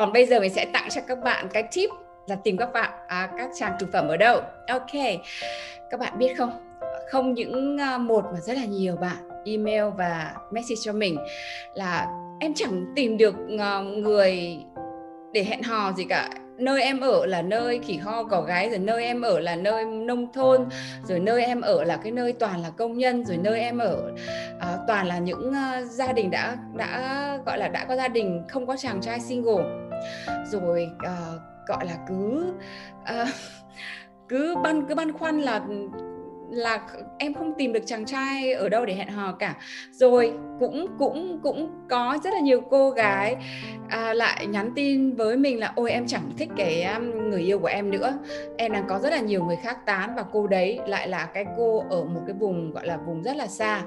Còn bây giờ mình sẽ tặng cho các bạn cái tip là tìm các bạn à, các trang thực phẩm ở đâu. Ok các bạn biết không? Không những à, một mà rất là nhiều bạn email và message cho mình là em chẳng tìm được à, người để hẹn hò gì cả. Nơi em ở là nơi khỉ ho cỏ gái rồi nơi em ở là nơi nông thôn rồi nơi em ở là cái nơi toàn là công nhân rồi nơi em ở uh, toàn là những uh, gia đình đã đã gọi là đã có gia đình không có chàng trai single rồi uh, gọi là cứ uh, cứ băn cứ băn khoăn là là em không tìm được chàng trai ở đâu để hẹn hò cả. Rồi cũng cũng cũng có rất là nhiều cô gái à, lại nhắn tin với mình là ôi em chẳng thích cái um, người yêu của em nữa. Em đang có rất là nhiều người khác tán và cô đấy lại là cái cô ở một cái vùng gọi là vùng rất là xa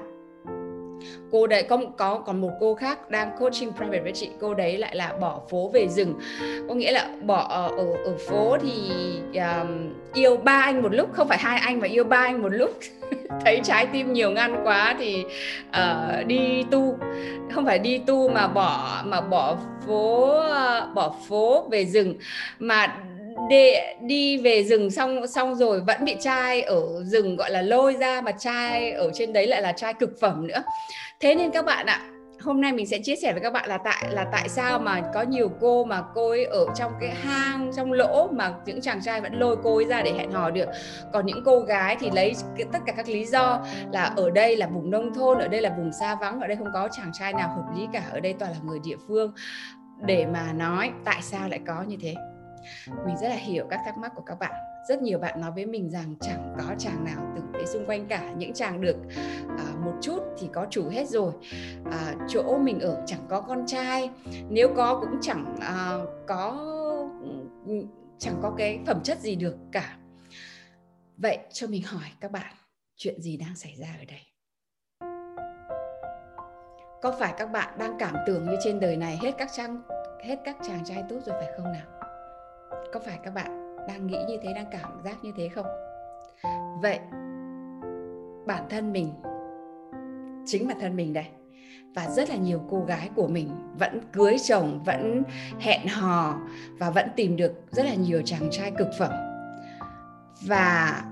cô đấy có có còn một cô khác đang coaching private với chị. Cô đấy lại là bỏ phố về rừng. Có nghĩa là bỏ ở ở, ở phố thì um, yêu ba anh một lúc không phải hai anh mà yêu ba anh một lúc. Thấy trái tim nhiều ngăn quá thì uh, đi tu. Không phải đi tu mà bỏ mà bỏ phố uh, bỏ phố về rừng. Mà để đi về rừng xong xong rồi vẫn bị trai ở rừng gọi là lôi ra mà trai ở trên đấy lại là trai cực phẩm nữa. Thế nên các bạn ạ hôm nay mình sẽ chia sẻ với các bạn là tại là tại sao mà có nhiều cô mà cô ấy ở trong cái hang trong lỗ mà những chàng trai vẫn lôi cô ấy ra để hẹn hò được. Còn những cô gái thì lấy tất cả các lý do là ở đây là vùng nông thôn ở đây là vùng xa vắng ở đây không có chàng trai nào hợp lý cả ở đây toàn là người địa phương. Để mà nói tại sao lại có như thế mình rất là hiểu các thắc mắc của các bạn. Rất nhiều bạn nói với mình rằng chẳng có chàng nào từng thấy xung quanh cả. Những chàng được à, một chút thì có chủ hết rồi. À, chỗ mình ở chẳng có con trai. Nếu có cũng chẳng à, có chẳng có cái phẩm chất gì được cả. Vậy cho mình hỏi các bạn chuyện gì đang xảy ra ở đây? Có phải các bạn đang cảm tưởng như trên đời này hết các trang hết các chàng trai tốt rồi phải không nào? Có phải các bạn đang nghĩ như thế đang cảm giác như thế không? Vậy bản thân mình chính bản thân mình đây và rất là nhiều cô gái của mình vẫn cưới chồng vẫn hẹn hò và vẫn tìm được rất là nhiều chàng trai cực phẩm. Và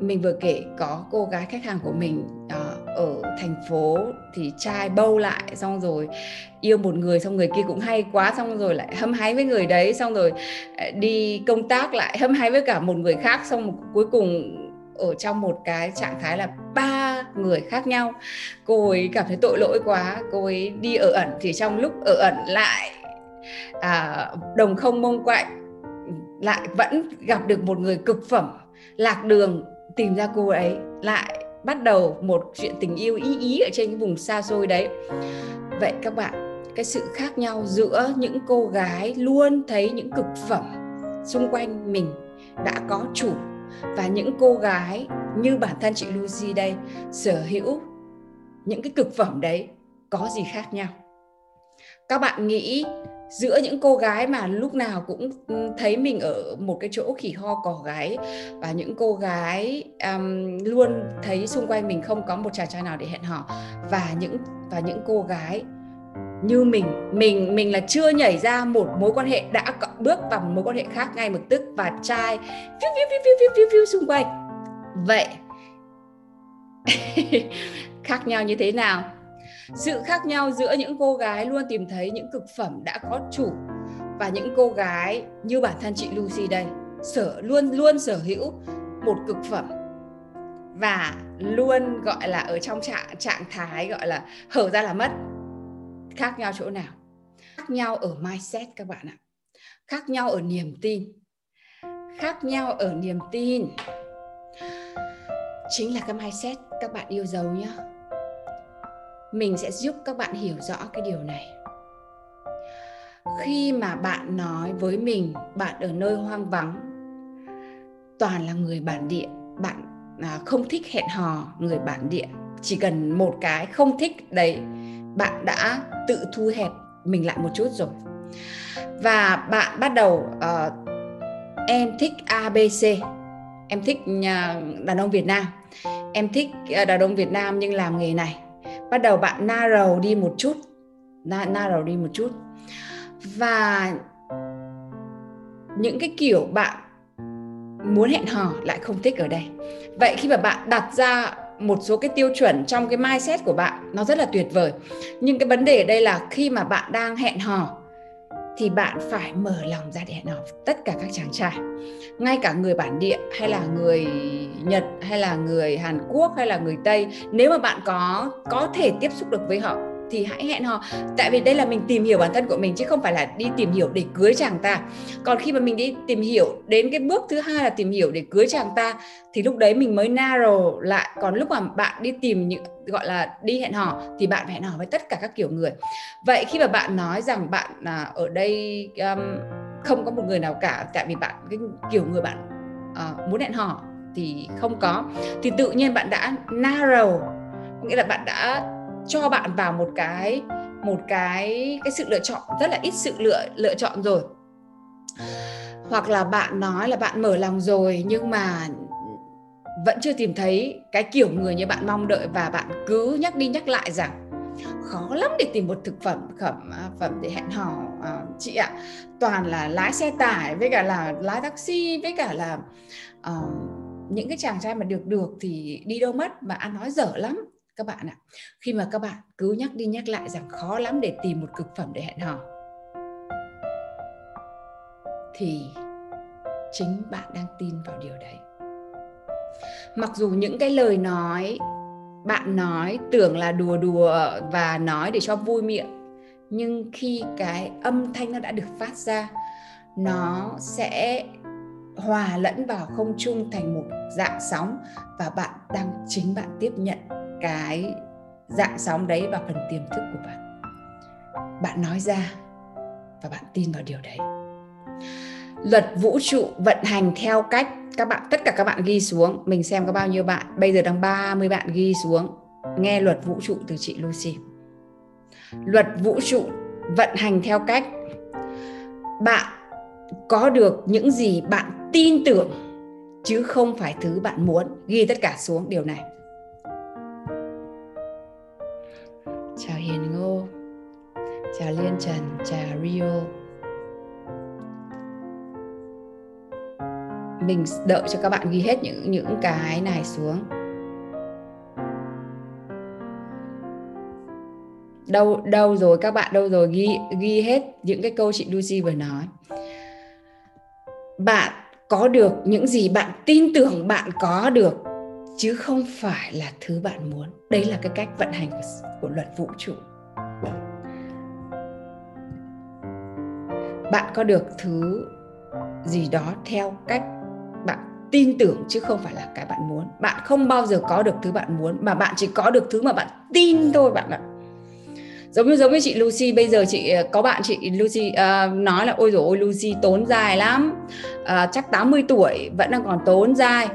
mình vừa kể có cô gái khách hàng của mình uh, ở thành phố thì trai bâu lại xong rồi yêu một người xong người kia cũng hay quá xong rồi lại hâm hái với người đấy xong rồi à, đi công tác lại hâm hái với cả một người khác xong cuối cùng ở trong một cái trạng thái là ba người khác nhau. Cô ấy cảm thấy tội lỗi quá cô ấy đi ở ẩn thì trong lúc ở ẩn lại à, đồng không mông quạnh lại vẫn gặp được một người cực phẩm lạc đường tìm ra cô ấy lại bắt đầu một chuyện tình yêu ý ý ở trên cái vùng xa xôi đấy. Vậy các bạn, cái sự khác nhau giữa những cô gái luôn thấy những cực phẩm xung quanh mình đã có chủ và những cô gái như bản thân chị Lucy đây sở hữu những cái cực phẩm đấy có gì khác nhau? Các bạn nghĩ giữa những cô gái mà lúc nào cũng ừ, thấy mình ở một cái chỗ khỉ ho cỏ gái và những cô gái um, luôn thấy xung quanh mình không có một chàng trai nào để hẹn hò và những và những cô gái như mình mình mình là chưa nhảy ra một mối quan hệ đã bước vào một mối quan hệ khác ngay lập tức và trai phiu phiu phiu phiu phiu phiu, phiu xung quanh. Vậy khác nhau như thế nào? Sự khác nhau giữa những cô gái luôn tìm thấy những cực phẩm đã có chủ và những cô gái như bản thân chị Lucy đây, sở, luôn luôn sở hữu một cực phẩm và luôn, gọi là, ở trong trạng trạng thái, gọi là, hở ra là mất. Khác nhau chỗ nào? Khác nhau ở mindset các bạn ạ. Khác nhau ở niềm tin. Khác nhau ở niềm tin chính là cái mindset các bạn yêu dấu nhá mình sẽ giúp các bạn hiểu rõ cái điều này. Khi mà bạn nói với mình bạn ở nơi hoang vắng toàn là người bản địa bạn à, không thích hẹn hò người bản địa. Chỉ cần một cái không thích đấy bạn đã tự thu hẹp mình lại một chút rồi. Và bạn bắt đầu uh, em thích abc em thích uh, đàn ông việt nam. Em thích uh, đàn ông việt nam nhưng làm nghề này bắt đầu bạn narrow đi một chút. Narrow đi một chút. Và những cái kiểu bạn muốn hẹn hò lại không thích ở đây. Vậy khi mà bạn đặt ra một số cái tiêu chuẩn trong cái mindset của bạn, nó rất là tuyệt vời. Nhưng cái vấn đề ở đây là khi mà bạn đang hẹn hò thì bạn phải mở lòng ra để hẹn hò tất cả các chàng trai. Ngay cả người bản địa hay là người nhật, hay là người hàn quốc, hay là người tây, nếu mà bạn có có thể tiếp xúc được với họ thì hãy hẹn hò. Tại vì đây là mình tìm hiểu bản thân của mình chứ không phải là đi tìm hiểu để cưới chàng ta. Còn khi mà mình đi tìm hiểu đến cái bước thứ hai là tìm hiểu để cưới chàng ta thì lúc đấy mình mới narrow lại. Còn lúc mà bạn đi tìm những gọi là đi hẹn hò thì bạn phải hẹn hò với tất cả các kiểu người. Vậy khi mà bạn nói rằng bạn à, ở đây um, không có một người nào cả tại vì bạn cái kiểu người bạn uh, muốn hẹn hò thì không có thì tự nhiên bạn đã narrow nghĩa là bạn đã cho bạn vào một cái một cái cái sự lựa chọn rất là ít sự lựa lựa chọn rồi. Hoặc là bạn nói là bạn mở lòng rồi nhưng mà vẫn chưa tìm thấy cái kiểu người như bạn mong đợi và bạn cứ nhắc đi nhắc lại rằng khó lắm để tìm một thực phẩm phẩm à, phẩm để hẹn hò à, chị ạ. Toàn là lái xe tải với cả là lái taxi với cả là uh, những cái chàng trai mà được được thì đi đâu mất mà ăn nói dở lắm các bạn ạ. Khi mà các bạn cứ nhắc đi nhắc lại rằng khó lắm để tìm một cực phẩm để hẹn hò, thì chính bạn đang tin vào điều đấy. Mặc dù những cái lời nói, bạn nói tưởng là đùa đùa và nói để cho vui miệng, nhưng khi cái âm thanh nó đã được phát ra, nó sẽ hòa lẫn vào không trung thành một dạng sóng và bạn đang chính bạn tiếp nhận cái dạng sóng đấy vào phần tiềm thức của bạn. Bạn nói ra và bạn tin vào điều đấy. Luật vũ trụ vận hành theo cách các bạn, tất cả các bạn ghi xuống. Mình xem có bao nhiêu bạn. Bây giờ đang 30 bạn ghi xuống. Nghe luật vũ trụ từ chị Lucy. Luật vũ trụ vận hành theo cách bạn có được những gì bạn tin tưởng, chứ không phải thứ bạn muốn. Ghi tất cả xuống điều này. Chào Liên Trần, chào Rio. Mình đợi cho các bạn ghi hết những những cái này xuống. Đâu đâu rồi các bạn đâu rồi ghi ghi hết những cái câu chị Lucy vừa nói. Bạn có được những gì bạn tin tưởng bạn có được chứ không phải là thứ bạn muốn đấy là cái cách vận hành của, của luật vũ trụ bạn có được thứ gì đó theo cách bạn tin tưởng chứ không phải là cái bạn muốn. Bạn không bao giờ có được thứ bạn muốn mà bạn chỉ có được thứ mà bạn tin thôi bạn ạ. Giống như giống như chị Lucy bây giờ chị ờ, có bạn chị Lucy uh, nói là ôi rồi ôi Lucy tốn dài lắm. Uh, chắc 80 tuổi vẫn đang còn tốn dài.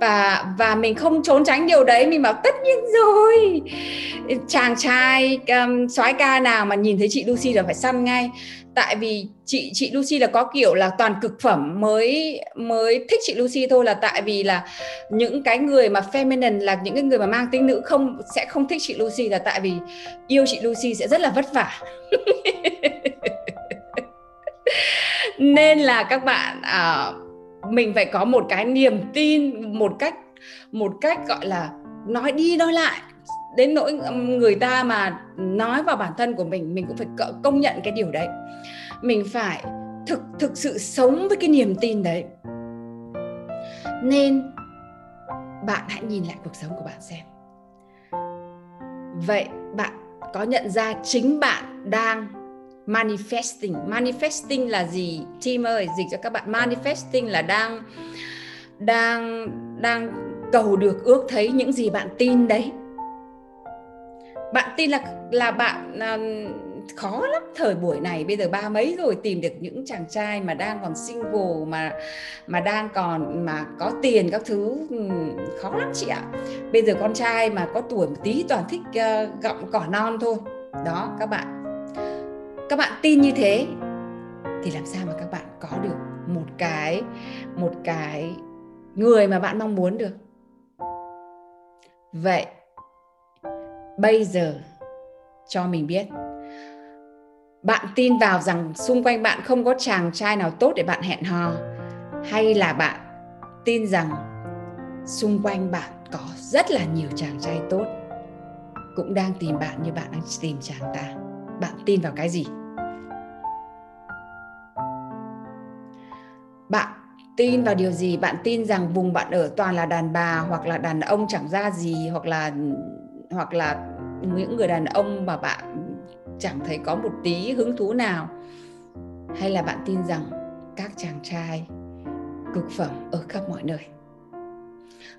Và và mình không trốn tránh điều đấy mình bảo tất nhiên rồi. Chàng trai um, soái ca nào mà nhìn thấy chị Lucy là phải săn ngay tại vì chị chị Lucy là có kiểu là toàn cực phẩm mới mới thích chị Lucy thôi là tại vì là những cái người mà feminine là những cái người mà mang tính nữ không sẽ không thích chị Lucy là tại vì yêu chị Lucy sẽ rất là vất vả. Nên là các bạn à, mình phải có một cái niềm tin một cách một cách gọi là nói đi nói lại. Đến nỗi người ta mà nói vào bản thân của mình mình cũng phải công nhận cái điều đấy mình phải thực thực sự sống với cái niềm tin đấy. Nên bạn hãy nhìn lại cuộc sống của bạn xem. Vậy bạn có nhận ra chính bạn đang manifesting? Manifesting là gì? Team ơi, dịch cho các bạn. Manifesting là đang đang đang cầu được ước thấy những gì bạn tin đấy. Bạn tin là là bạn à, khó lắm. Thời buổi này bây giờ ba mấy rồi tìm được những chàng trai mà đang còn single mà mà đang còn mà có tiền các thứ ừ, khó lắm chị ạ. Bây giờ con trai mà có tuổi một tí toàn thích uh, gặm cỏ non thôi. Đó các bạn. Các bạn tin như thế thì làm sao mà các bạn có được một cái một cái người mà bạn mong muốn được? Vậy bây giờ cho mình biết bạn tin vào rằng xung quanh bạn không có chàng trai nào tốt để bạn hẹn hò? Hay là bạn tin rằng xung quanh bạn có rất là nhiều chàng trai tốt cũng đang tìm bạn như bạn đang tìm chàng ta? Bạn tin vào cái gì? Bạn tin vào điều gì? Bạn tin rằng vùng bạn ở toàn là đàn bà hoặc là đàn ông chẳng ra gì hoặc là hoặc là những người đàn ông mà bạn chẳng thấy có một tí hứng thú nào. Hay là bạn tin rằng các chàng trai, cực phẩm ở khắp mọi nơi?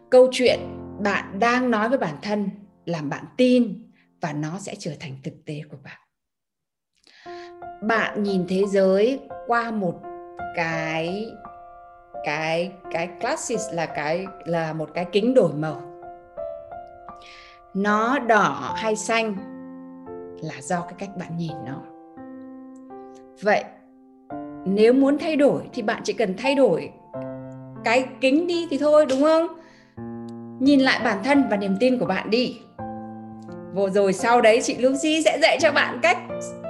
Câu chuyện bạn đang nói với bản thân làm bạn tin và nó sẽ trở thành thực tế của bạn. Bạn nhìn thế giới qua một cái cái cái classic là cái, là một cái kính đổi màu. Nó đỏ hay xanh là do cái cách bạn nhìn nó. Vậy, nếu muốn thay đổi thì bạn chỉ cần thay đổi cái kính đi thì thôi, đúng không? Nhìn lại bản thân và niềm tin của bạn đi. Vừa rồi sau đấy chị Lucy sẽ dạy cho bạn cách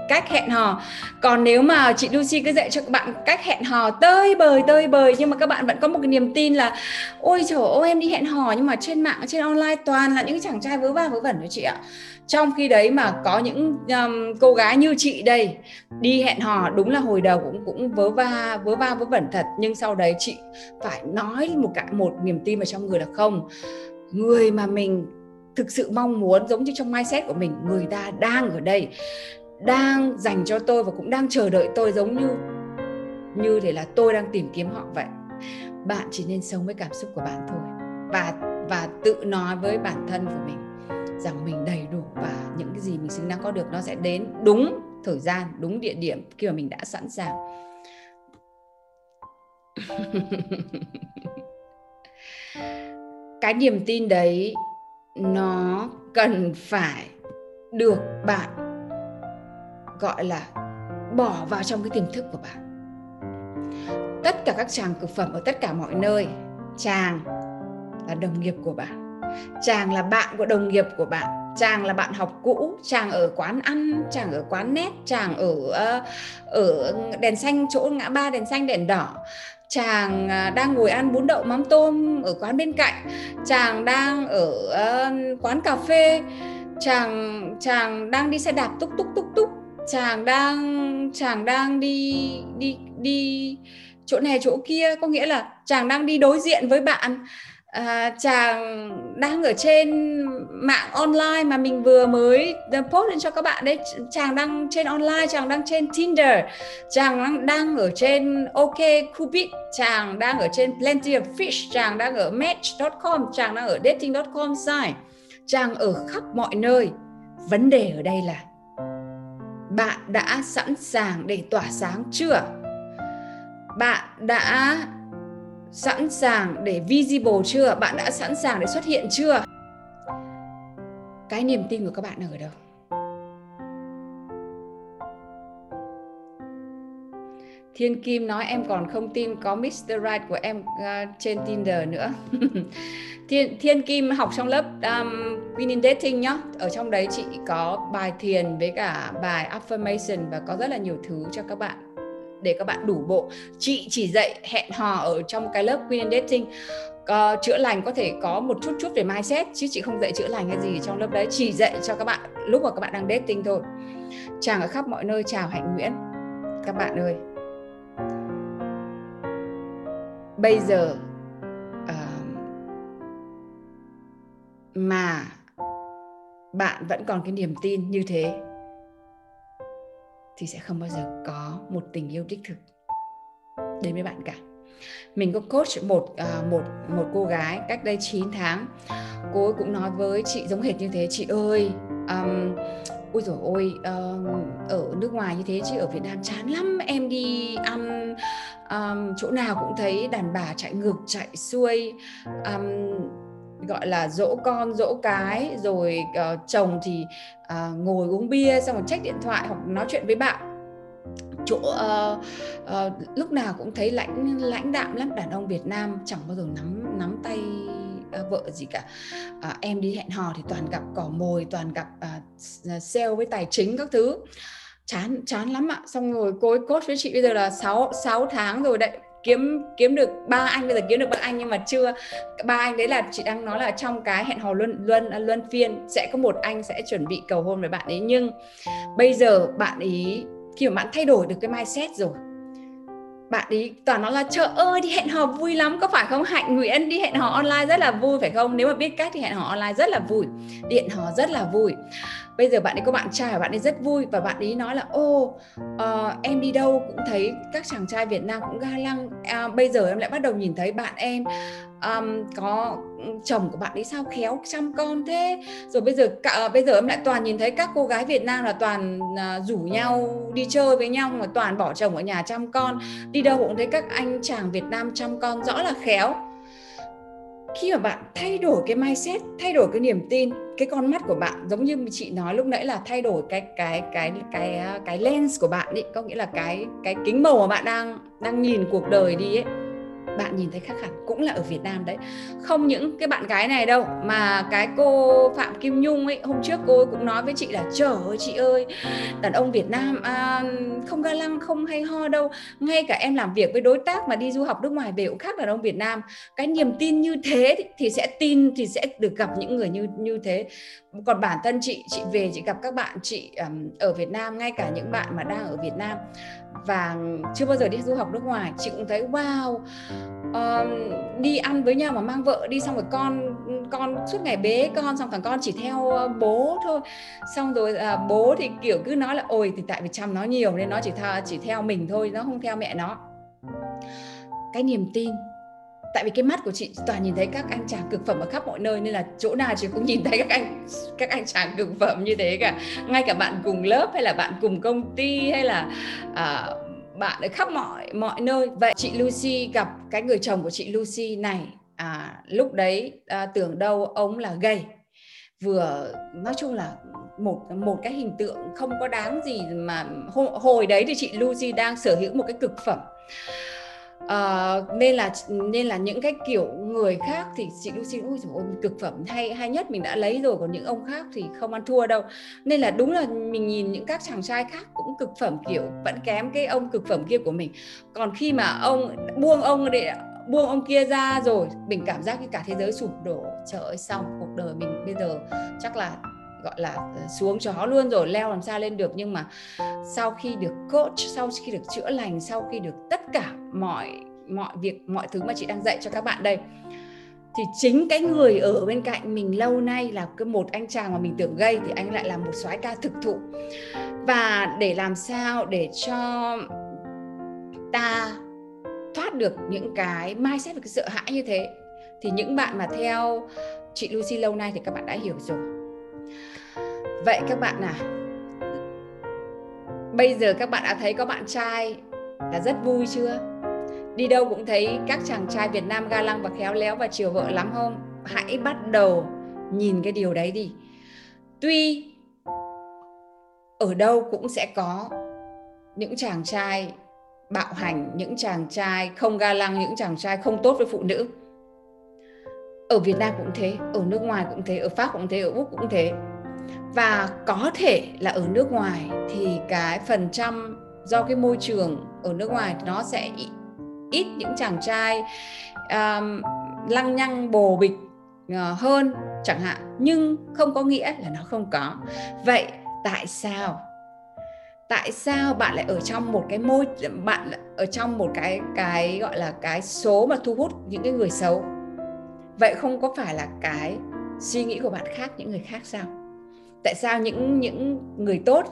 cách hẹn hò. Còn nếu mà chị Lucy cứ dạy cho các bạn cách hẹn hò tơi bời tơi bời nhưng mà các bạn vẫn có một cái niềm tin là ôi trời ơi em đi hẹn hò nhưng mà trên mạng trên online toàn là những chàng trai vớ va vớ vẩn đó chị ạ. Trong khi đấy mà có những um, cô gái như chị đây đi hẹn hò đúng là hồi đầu cũng cũng vớ va vớ va vớ vẩn thật. Nhưng sau đấy chị phải nói một cả một niềm tin vào trong người là không. Người mà mình thực sự mong muốn giống như trong mindset của mình người ta đang ở đây đang dành cho tôi và cũng đang chờ đợi tôi giống như như thế là tôi đang tìm kiếm họ vậy. Bạn chỉ nên sống với cảm xúc của bạn thôi và và tự nói với bản thân của mình rằng mình đầy đủ và những cái gì mình xứng đáng có được nó sẽ đến đúng thời gian, đúng địa điểm khi mà mình đã sẵn sàng. Cái niềm tin đấy nó cần phải được bạn gọi là bỏ vào trong cái tiềm thức của bạn. Tất cả các chàng cực phẩm ở tất cả mọi nơi chàng là đồng nghiệp của bạn chàng là bạn của đồng nghiệp của bạn chàng là bạn học cũ chàng ở quán ăn chàng ở quán nét chàng ở ờ, ở đèn xanh chỗ ngã ba, đèn xanh, đèn đỏ chàng à, đang ngồi ăn bún đậu mắm tôm ở quán bên cạnh chàng đang ở ờ, quán cà phê chàng chàng đang đi xe đạp, túc túc túc túc chàng đang chàng đang đi đi đi chỗ này chỗ kia có nghĩa là chàng đang đi đối diện với bạn. À, chàng đang ở trên mạng online mà mình vừa mới post lên cho các bạn đấy. Chàng đang trên online chàng đang trên Tinder chàng đang, đang ở trên OK Cupid chàng đang ở trên Plenty of Fish chàng đang ở Match.com chàng đang ở Dating.com site chàng ở khắp mọi nơi. Vấn đề ở đây là bạn đã sẵn sàng để tỏa sáng chưa? Bạn đã sẵn sàng để visible chưa? Bạn đã sẵn sàng để xuất hiện chưa? Cái niềm tin của các bạn ở đâu? Thiên Kim nói em còn không tin có Mr. Right của em uh, trên Tinder nữa. Thiên, Thiên Kim học trong lớp um, Winning Dating nhá. Ở trong đấy chị có bài thiền với cả bài affirmation và có rất là nhiều thứ cho các bạn để các bạn đủ bộ chị chỉ dạy hẹn hò ở trong cái lớp Queen Dating có, chữa lành có thể có một chút chút về mindset chứ chị không dạy chữa lành hay gì trong lớp đấy chỉ dạy cho các bạn lúc mà các bạn đang dating thôi chàng ở khắp mọi nơi chào hạnh nguyễn các bạn ơi bây giờ uh, mà bạn vẫn còn cái niềm tin như thế thì sẽ không bao giờ có một tình yêu đích thực đến với bạn cả. Mình có coach một uh, một một cô gái cách đây 9 tháng. Cô ấy cũng nói với chị giống hệt như thế chị ơi um, ôi rồi ôi uh, ở nước ngoài như thế chứ ở Việt Nam chán lắm em đi ăn um, chỗ nào cũng thấy đàn bà chạy ngược chạy xuôi um, gọi là dỗ con dỗ cái rồi uh, chồng thì uh, ngồi uống bia xong rồi check điện thoại hoặc nói chuyện với bạn. Chỗ uh, uh, lúc nào cũng thấy lãnh lãnh đạm lắm đàn ông Việt Nam chẳng bao giờ nắm nắm tay uh, vợ gì cả. Uh, em đi hẹn hò thì toàn gặp cỏ mồi toàn gặp uh, sale với tài chính các thứ chán chán lắm ạ. Xong rồi cô ấy coach với chị bây giờ là 6 6 tháng rồi đấy. Kiếm kiếm được ba anh, bây giờ kiếm được ba anh nhưng mà chưa. Ba anh đấy là chị đang nói là trong cái hẹn hò luân luân à, luân phiên sẽ có một anh sẽ chuẩn bị cầu hôn với bạn ấy. Nhưng bây giờ bạn ý, khi mà bạn thay đổi được cái mindset rồi, bạn ấy toàn nói là, trời ơi, đi hẹn hò vui lắm, có phải không? Hạnh nguyễn đi hẹn hò online rất là vui, phải không? Nếu mà biết cách thì hẹn hò online rất là vui, điện hò rất là vui bây giờ bạn ấy có bạn trai và bạn ấy rất vui và bạn ấy nói là ô uh, em đi đâu? Cũng thấy các chàng trai Việt Nam cũng ga lăng. À, bây giờ em lại bắt đầu nhìn thấy bạn em um, có ừ, chồng của bạn ấy sao khéo chăm con thế. Rồi bây giờ cả, ờ, bây giờ em lại toàn nhìn thấy các cô gái Việt Nam là toàn uh, rủ nhau đi chơi với nhau mà toàn bỏ chồng ở nhà chăm con. Đi đâu cũng thấy các anh chàng Việt Nam chăm con rõ là khéo khi mà bạn thay đổi cái mindset, thay đổi cái niềm tin, cái con mắt của bạn giống như chị nói lúc nãy là thay đổi cái cái cái cái cái lens của bạn ấy có nghĩa là cái cái kính màu mà bạn đang đang nhìn cuộc đời đi ấy bạn nhìn thấy khác hẳn cũng là ở Việt Nam đấy. Không những cái bạn gái này đâu mà cái cô Phạm Kim Nhung ấy hôm trước cô ấy cũng nói với chị là trời ơi chị ơi đàn ông Việt Nam à, không ga lăng không hay ho đâu. Ngay cả em làm việc với đối tác mà đi du học nước ngoài về cũng khác đàn ông Việt Nam. Cái niềm tin như thế thì sẽ tin thì sẽ được gặp những người như như thế còn bản thân chị chị về chị gặp các bạn chị um, ở Việt Nam ngay cả những bạn mà đang ở Việt Nam và chưa bao giờ đi du học nước ngoài chị cũng thấy wow um, đi ăn với nhau mà mang vợ đi xong rồi con con suốt ngày bế con xong thằng con chỉ theo bố thôi. Xong rồi à, bố thì kiểu cứ nói là ôi thì tại vì chăm nó nhiều nên nó chỉ theo chỉ theo mình thôi nó không theo mẹ nó. Cái niềm tin tại vì cái mắt của chị toàn nhìn thấy các anh chàng cực phẩm ở khắp mọi nơi nên là chỗ nào chị cũng nhìn thấy các anh các anh chàng cực phẩm như thế cả. Ngay cả bạn cùng lớp hay là bạn cùng công ty hay là à, bạn ở khắp mọi mọi nơi. Vậy chị Lucy gặp cái người chồng của chị Lucy này à, lúc đấy à, tưởng đâu ông là gầy vừa nói chung là một một cái hình tượng không có đáng gì mà hồi, hồi đấy thì chị Lucy đang sở hữu một cái cực phẩm. Uh, nên là nên là những cái kiểu người khác thì chị Lucy ui trời ơi cực phẩm hay hay nhất mình đã lấy rồi còn những ông khác thì không ăn thua đâu. Nên là đúng là mình nhìn những các chàng trai khác cũng cực phẩm kiểu vẫn kém cái ông cực phẩm kia của mình. Còn khi mà ông buông ông để buông ông kia ra rồi mình cảm giác như cả thế giới sụp đổ. Trời ơi xong cuộc đời mình bây giờ chắc là gọi là ờ, xuống chó luôn rồi, leo làm sao lên được. Nhưng mà sau khi được coach, sau khi được chữa lành, sau khi được tất cả mọi mọi việc, mọi thứ mà chị đang dạy cho các bạn đây, thì chính cái người ở bên cạnh mình lâu nay là cái một anh chàng mà mình tưởng gây, thì anh lại là một soái ca thực thụ. Và để làm sao để cho ta thoát được những cái mindset và cái sợ hãi như thế, thì những bạn mà theo chị Lucy lâu nay thì các bạn đã hiểu rồi vậy các bạn à bây giờ các bạn đã thấy có bạn trai là rất vui chưa? Đi đâu cũng thấy các chàng trai Việt Nam ga lăng và khéo léo và chiều vợ lắm, không? Hãy bắt đầu nhìn cái điều đấy đi. Tuy ở đâu cũng sẽ có những chàng trai bạo hành, những chàng trai không ga lăng, những chàng trai không tốt với phụ nữ. Ở Việt Nam cũng thế, ở nước ngoài cũng thế, ở Pháp cũng thế, ở Úc cũng thế và có thể là ở nước ngoài thì cái phần trăm do cái môi trường ở nước ngoài nó sẽ ít, ít những chàng trai um, lăng nhăng bồ bịch ờ, hơn chẳng hạn. Nhưng không có nghĩa là nó không có. Vậy tại sao? Tại sao bạn lại ở trong một cái môi bạn ở trong một cái cái gọi là cái số mà thu hút những cái người xấu? Vậy không có phải là cái suy nghĩ của bạn khác những người khác sao? Tại sao những những người tốt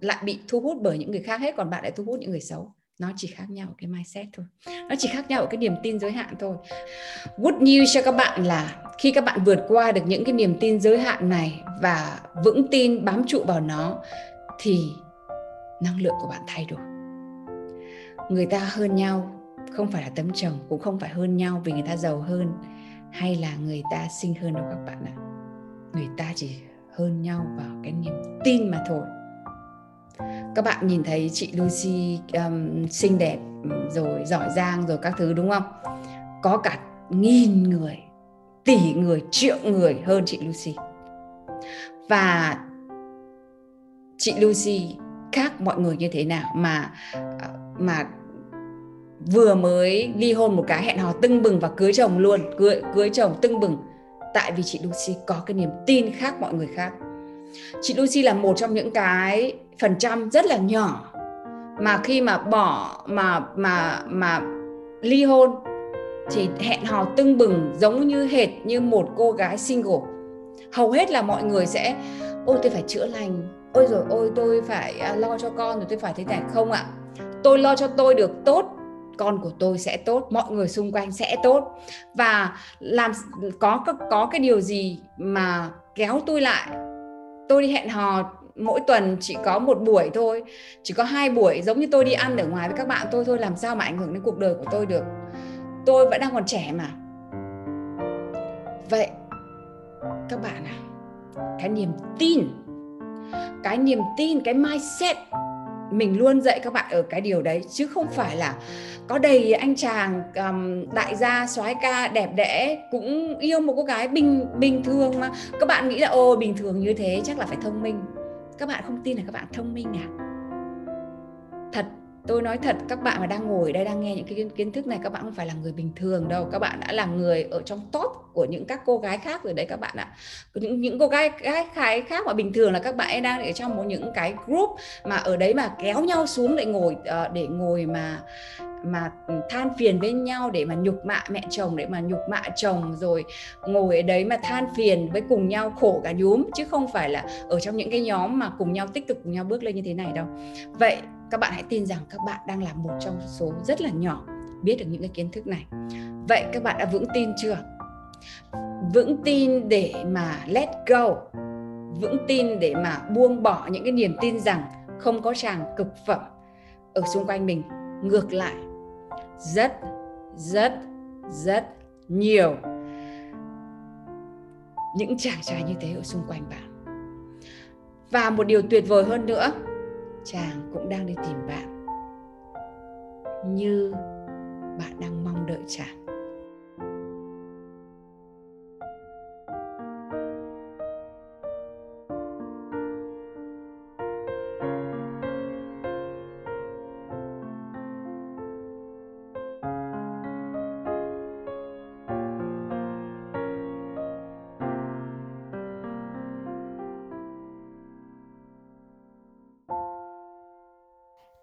lại bị thu hút bởi những người khác hết, còn bạn lại thu hút những người xấu? Nó chỉ khác nhau ở cái mindset thôi. Nó chỉ khác nhau ở cái niềm tin giới hạn thôi. Good news cho các bạn là khi các bạn vượt qua được những cái niềm tin giới hạn này và vững tin, bám trụ vào nó, thì năng lượng của bạn thay đổi. Người ta hơn nhau không phải là tấm chồng, cũng không phải hơn nhau vì người ta giàu hơn hay là người ta xinh hơn đâu các bạn ạ. Người ta chỉ hơn nhau vào cái niềm tin mà thôi. Các bạn nhìn thấy chị Lucy um, xinh đẹp ừ, rồi giỏi giang rồi các thứ đúng không? Có cả nghìn người tỷ người triệu người hơn chị Lucy. Và chị Lucy khác mọi người như thế nào mà ờ, mà vừa mới ly hôn một cái hẹn hò tưng bừng và cưới chồng luôn cưới cưới chồng tưng bừng tại vì chị Lucy có cái niềm tin khác mọi người khác. Chị Lucy là một trong những cái phần trăm rất là nhỏ mà khi mà bỏ, mà mà mà ly hôn thì hẹn hò tưng bừng giống như hệt như một cô gái single. Hầu hết là mọi người sẽ, ôi, tôi phải chữa lành. Ôi rồi ôi tôi phải à, lo cho con rồi tôi phải thế này không ạ. Tôi lo cho tôi được tốt con của tôi sẽ tốt, mọi người xung quanh sẽ tốt. Và làm có có cái điều gì mà kéo tôi lại, tôi đi hẹn hò mỗi tuần chỉ có một buổi thôi, chỉ có hai buổi, giống như tôi đi ăn ở ngoài với các bạn tôi thôi, làm sao mà ảnh hưởng đến cuộc đời của tôi được? Tôi vẫn đang còn trẻ mà. Vậy các bạn à cái niềm tin, cái niềm tin, cái mindset mình luôn dạy các bạn ở cái điều đấy chứ không phải là có đầy anh chàng um, đại gia soái ca đẹp đẽ cũng yêu một cô gái bình bình thường mà. Các bạn nghĩ là ô bình thường như thế chắc là phải thông minh. Các bạn không tin là các bạn thông minh à? Thật tôi nói thật, các bạn mà đang ngồi ở đây, đang nghe những cái kiến thức này, các bạn không phải là người bình thường đâu. Các bạn đã là người ở trong top của những các cô gái khác rồi đấy các bạn ạ. Những những cô gái gái khác mà bình thường là các bạn ấy đang ở trong một những cái group mà ở đấy mà kéo nhau xuống để ngồi ờ, để ngồi mà mà than phiền với nhau, để mà nhục mạ mẹ chồng, để mà nhục mạ chồng, rồi ngồi ở đấy mà than phiền với cùng nhau khổ cả nhúm, chứ không phải là ở trong những cái nhóm mà cùng nhau tích cực, cùng nhau bước lên như thế này đâu. Vậy các bạn hãy tin rằng các bạn đang là một trong số rất là nhỏ biết được những cái kiến thức này. Vậy các bạn đã vững tin chưa? Vững tin để mà let go. Vững tin để mà buông bỏ những cái niềm tin rằng không có chàng cực phẩm ở xung quanh mình. Ngược lại, rất rất rất nhiều những chàng trai như thế ở xung quanh bạn. Và một điều tuyệt vời hơn nữa chàng cũng đang đi tìm bạn. Như bạn đang mong đợi chàng.